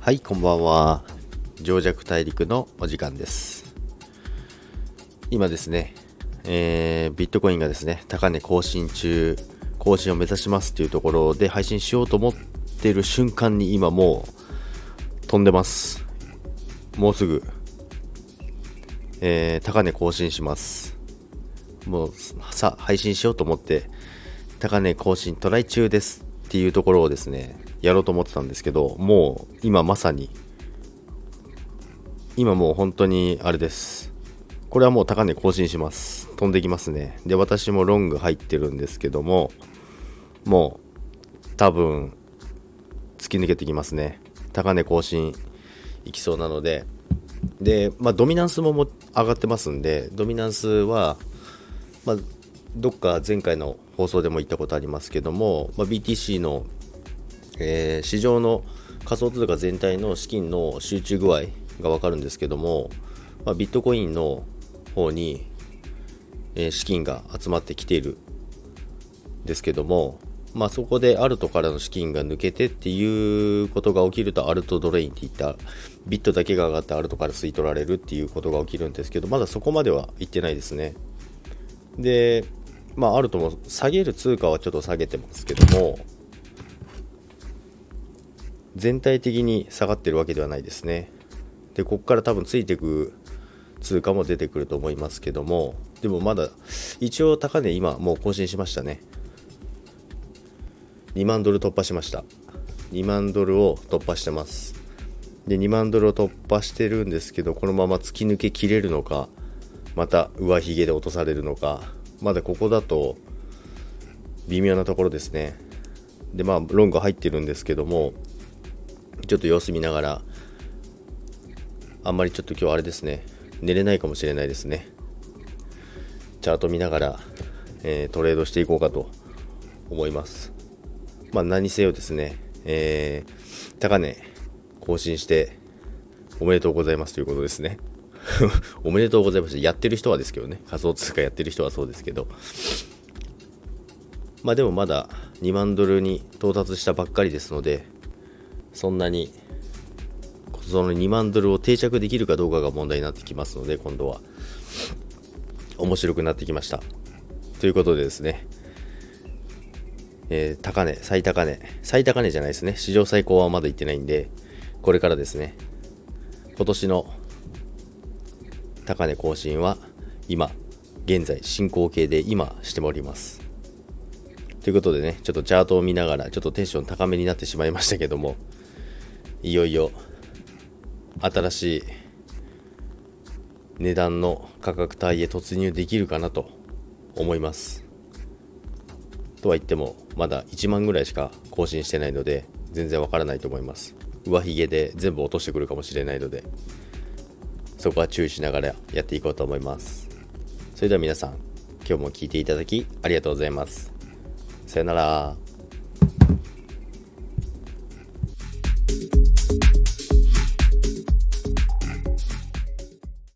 はいこんばんは。情弱大陸のお時間です。今ですね、えー、ビットコインがですね高値更新中更新を目指しますっていうところで配信しようと思ってる瞬間に今もう飛んでます。もうすぐ、えー、高値更新します。もうさ配信しようと思って高値更新トライ中です。っていうところをですねやろうと思ってたんですけどもう今まさに今もう本当にあれです。これはもう高値更新します。飛んできますね。で私もロング入ってるんですけどももう多分突き抜けてきますね。高値更新いきそうなので。で、まあ、ドミナンスもも上がってますんでドミナンスは、まあ、どっか前回の放送でも言ったことありますけども、まあ、BTC の、えー、市場の仮想通貨全体の資金の集中具合が分かるんですけども、まあ、ビットコインの方に、えー、資金が集まってきているんですけども、まあ、そこでアルトからの資金が抜けてっていうことが起きるとアルトドレインっていったビットだけが上がってアルトから吸い取られるっていうことが起きるんですけどまだそこまでは行ってないですね。でまあアルトも下げる通貨はちょっと下げてますけども全体的に下がってるわけではないですね。でここから多分ついていく通貨も出てくると思いますけどもでもまだ一応高値今もう更新しましたね。2万ドル突破しました。2万ドルを突破してます。で2万ドルを突破してるんですけどこのまま突き抜けきれるのかまた上髭で落とされるのかまだここだと微妙なところですね。でまあロング入ってるんですけどもちょっと様子見ながらあんまりちょっと今日あれですね。寝れないかもしれないですね。チャート見ながら、えー、トレードしていこうかと思います。まあ、何せよですね、えー、高値更新しておめでとうございますということですね。おめでとうございます。やってる人はですけどね、仮想通貨やってる人はそうですけど、まあでもまだ2万ドルに到達したばっかりですので、そんなに、その2万ドルを定着できるかどうかが問題になってきますので、今度は、面白くなってきました。ということでですね、えー、高値、最高値、最高値じゃないですね。史上最高はまだ行ってないんで、これからですね、今年の高値更新は今、現在進行形で今しております。ということでね、ちょっとチャートを見ながら、ちょっとテンション高めになってしまいましたけども、いよいよ新しい値段の価格帯へ突入できるかなと思います。とは言ってもまだ1万ぐらいしか更新してないので全然わからないと思います上髭で全部落としてくるかもしれないのでそこは注意しながらやっていこうと思います。それでは皆さん今日も聴いていただきありがとうございます。さよなら。